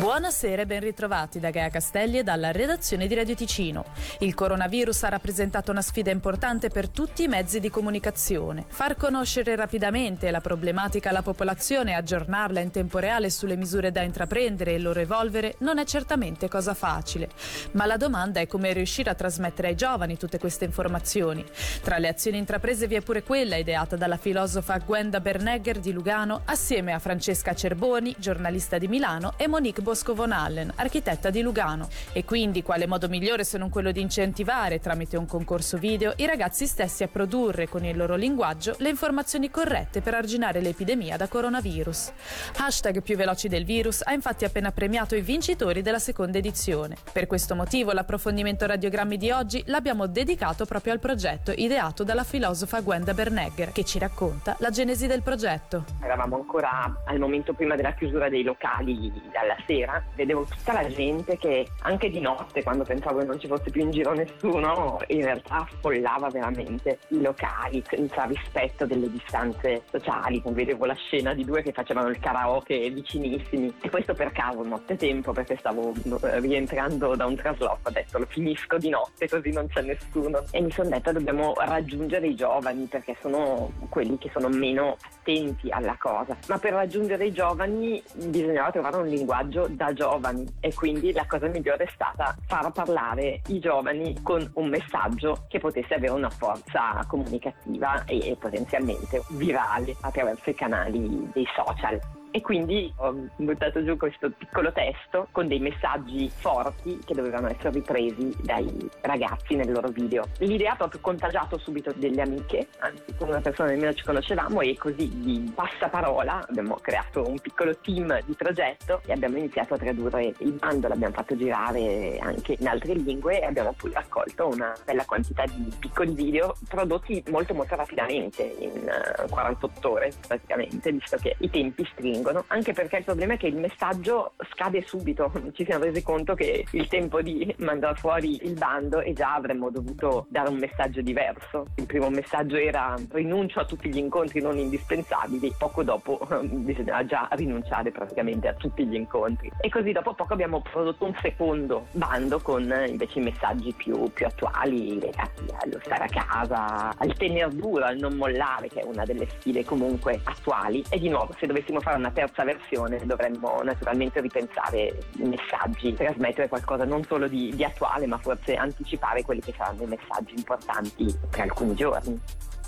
Buonasera e ben ritrovati da Gaia Castelli e dalla redazione di Radio Ticino. Il coronavirus ha rappresentato una sfida importante per tutti i mezzi di comunicazione. Far conoscere rapidamente la problematica alla popolazione e aggiornarla in tempo reale sulle misure da intraprendere e il loro evolvere non è certamente cosa facile. Ma la domanda è come riuscire a trasmettere ai giovani tutte queste informazioni. Tra le azioni intraprese vi è pure quella ideata dalla filosofa Gwenda Bernegger di Lugano assieme a Francesca Cerboni, giornalista di Milano, e Monique Bosco von Allen, architetta di Lugano. E quindi quale modo migliore se non quello di incentivare tramite un concorso video i ragazzi stessi a produrre con il loro linguaggio le informazioni corrette per arginare l'epidemia da coronavirus. Hashtag più veloci del virus ha infatti appena premiato i vincitori della seconda edizione. Per questo motivo l'approfondimento radiogrammi di oggi l'abbiamo dedicato proprio al progetto ideato dalla filosofa Gwenda Bernegger che ci racconta la genesi del progetto. Eravamo ancora al momento prima della chiusura dei locali dalla sera, vedevo tutta la gente che anche di notte, quando pensavo che non ci fosse più in giro nessuno, in realtà affollava veramente i locali senza rispetto delle distanze sociali. Vedevo la scena di due che facevano il karaoke vicinissimi. E questo per caso nottetempo perché stavo eh, rientrando da un trasloco, ho detto lo finisco di notte così non c'è nessuno. E mi sono detta dobbiamo raggiungere i giovani perché sono quelli che sono meno attenti alla cosa, ma per raggiungere i giovani bisognava trovare un linguaggio da giovani e quindi la cosa migliore è stata far parlare i giovani con un messaggio che potesse avere una forza comunicativa e potenzialmente virale attraverso i canali dei social e quindi ho buttato giù questo piccolo testo con dei messaggi forti che dovevano essere ripresi dai ragazzi nel loro video. L'idea ha proprio contagiato subito delle amiche, anzi con una persona nemmeno ci conoscevamo e così di passaparola abbiamo creato un piccolo team di progetto e abbiamo iniziato a tradurre il bando, l'abbiamo fatto girare anche in altre lingue e abbiamo poi raccolto una bella quantità di piccoli video prodotti molto molto rapidamente in 48 eh, ore praticamente visto che i tempi stringono vengono, anche perché il problema è che il messaggio scade subito. Ci siamo resi conto che il tempo di mandare fuori il bando e già avremmo dovuto dare un messaggio diverso. Il primo messaggio era rinuncio a tutti gli incontri non indispensabili, poco dopo bisognava già rinunciare praticamente a tutti gli incontri. E così dopo poco abbiamo prodotto un secondo bando con invece i messaggi più, più attuali legati allo stare a casa, al tener duro, al non mollare, che è una delle sfide comunque attuali. E di nuovo, se dovessimo fare una una terza versione dovremmo naturalmente ripensare i messaggi, trasmettere qualcosa non solo di, di attuale ma forse anticipare quelli che saranno i messaggi importanti per alcuni giorni.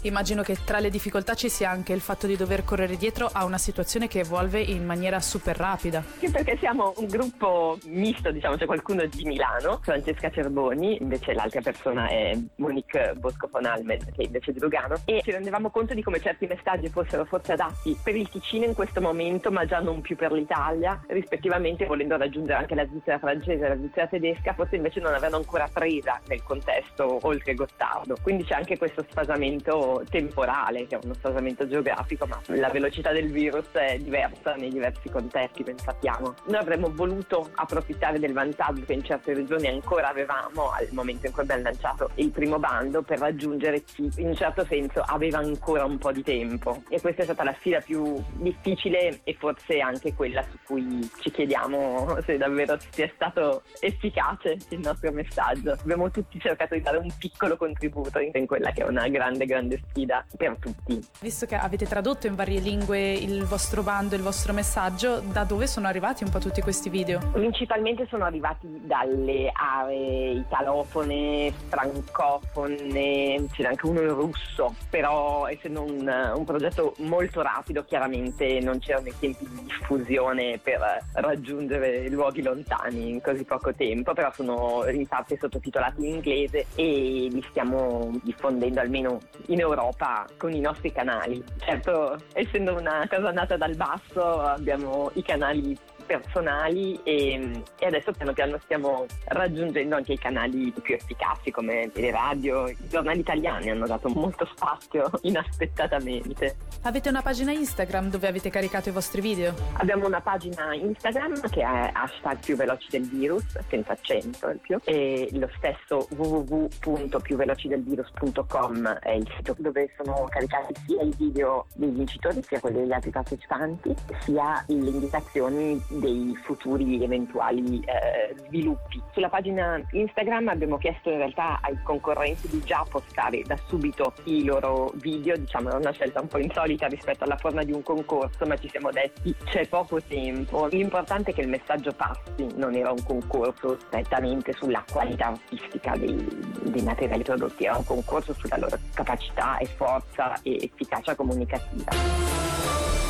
Immagino che tra le difficoltà ci sia anche il fatto di dover correre dietro a una situazione che evolve in maniera super rapida. Sì, perché siamo un gruppo misto, diciamo, c'è qualcuno di Milano, Francesca Cerboni, invece l'altra persona è Monique Bosco von Almen, che invece è di Lugano, e ci rendevamo conto di come certi messaggi fossero forse adatti per il Ticino in questo momento, ma già non più per l'Italia, rispettivamente volendo raggiungere anche la Svizzera francese e la Svizzera tedesca, forse invece non avevano ancora presa nel contesto oltre Gottardo. Quindi c'è anche questo sfasamento temporale, che è uno spostamento geografico, ma la velocità del virus è diversa nei diversi contesti, ben sappiamo. Noi avremmo voluto approfittare del vantaggio che in certe regioni ancora avevamo al momento in cui abbiamo lanciato il primo bando per raggiungere chi in un certo senso aveva ancora un po' di tempo. E questa è stata la sfida più difficile e forse anche quella su cui ci chiediamo se davvero sia stato efficace il nostro messaggio. Abbiamo tutti cercato di dare un piccolo contributo in quella che è una grande, grande sfida per tutti. Visto che avete tradotto in varie lingue il vostro bando, il vostro messaggio, da dove sono arrivati un po' tutti questi video? Principalmente sono arrivati dalle aree italofone, francofone, c'era anche uno in russo, però essendo un, un progetto molto rapido chiaramente non c'erano i tempi di diffusione per raggiungere luoghi lontani in così poco tempo, però sono in parte sottotitolati in inglese e li stiamo diffondendo almeno in Europa Europa con i nostri canali. Certo, essendo una cosa nata dal basso, abbiamo i canali personali e, e, adesso piano piano stiamo raggiungendo anche i canali più efficaci come le radio, i giornali italiani hanno dato molto spazio inaspettatamente. Avete una pagina Instagram dove avete caricato i vostri video? Abbiamo una pagina Instagram che è hashtag più veloci del virus, senza accento il più, e lo stesso www.piuvelocidelvirus.com è il sito dove sono caricati sia i video dei vincitori sia quelli degli altri partecipanti, sia le indicazioni dei futuri eventuali eh, sviluppi. Sulla pagina Instagram abbiamo chiesto in realtà ai concorrenti di già postare da subito i loro video, diciamo è una scelta un po' insolita rispetto alla forma di un concorso, ma ci siamo detti c'è poco tempo, l'importante è che il messaggio passi, non era un concorso strettamente sulla qualità artistica dei, dei materiali prodotti, era un concorso sulla loro capacità e forza e efficacia comunicativa.